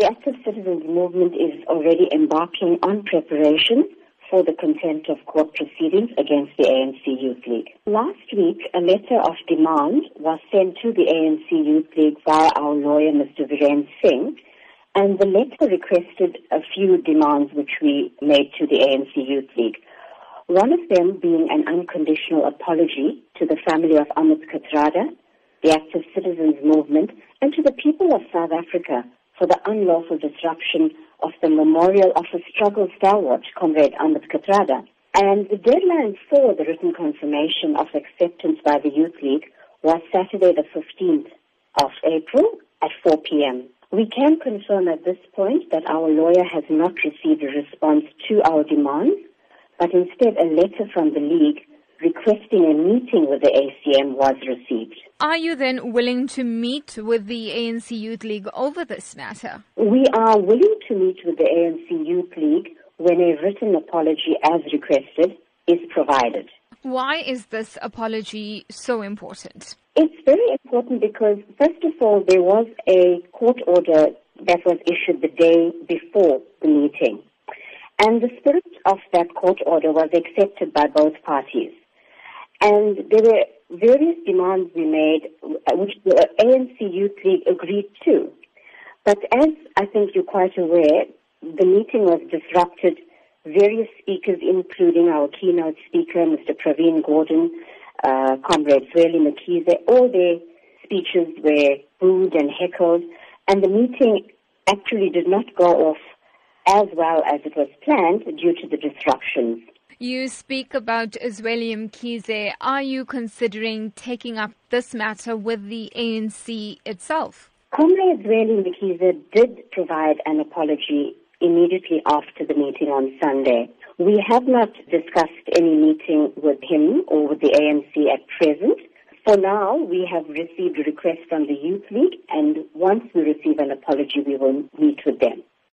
The Active Citizens Movement is already embarking on preparation for the contempt of court proceedings against the ANC Youth League. Last week, a letter of demand was sent to the ANC Youth League by our lawyer, Mr. Viren Singh, and the letter requested a few demands which we made to the ANC Youth League. One of them being an unconditional apology to the family of Ahmed Kathrada, the Active Citizens Movement, and to the people of South Africa for the unlawful disruption of the memorial of a struggle stalwart, Comrade Ahmed Kathrada. And the deadline for the written confirmation of acceptance by the Youth League was Saturday the 15th of April at 4 p.m. We can confirm at this point that our lawyer has not received a response to our demands, but instead a letter from the League requesting a meeting with the ACM was received. Are you then willing to meet with the ANC Youth League over this matter? We are willing to meet with the ANC Youth League when a written apology as requested is provided. Why is this apology so important? It's very important because, first of all, there was a court order that was issued the day before the meeting. And the spirit of that court order was accepted by both parties. And there were various demands we made, which the ANC Youth League agreed to. But as I think you're quite aware, the meeting was disrupted. Various speakers, including our keynote speaker, Mr. Pravin Gordhan, uh, Comrade Zweli all their speeches were booed and heckled, and the meeting actually did not go off as well as it was planned due to the disruptions. You speak about Zweli Mkhize. Are you considering taking up this matter with the ANC itself? Comrade Zweli Mkhize did provide an apology immediately after the meeting on Sunday. We have not discussed any meeting with him or with the ANC at present. For now, we have received a request from the Youth League, and once we receive an apology, we will meet with them.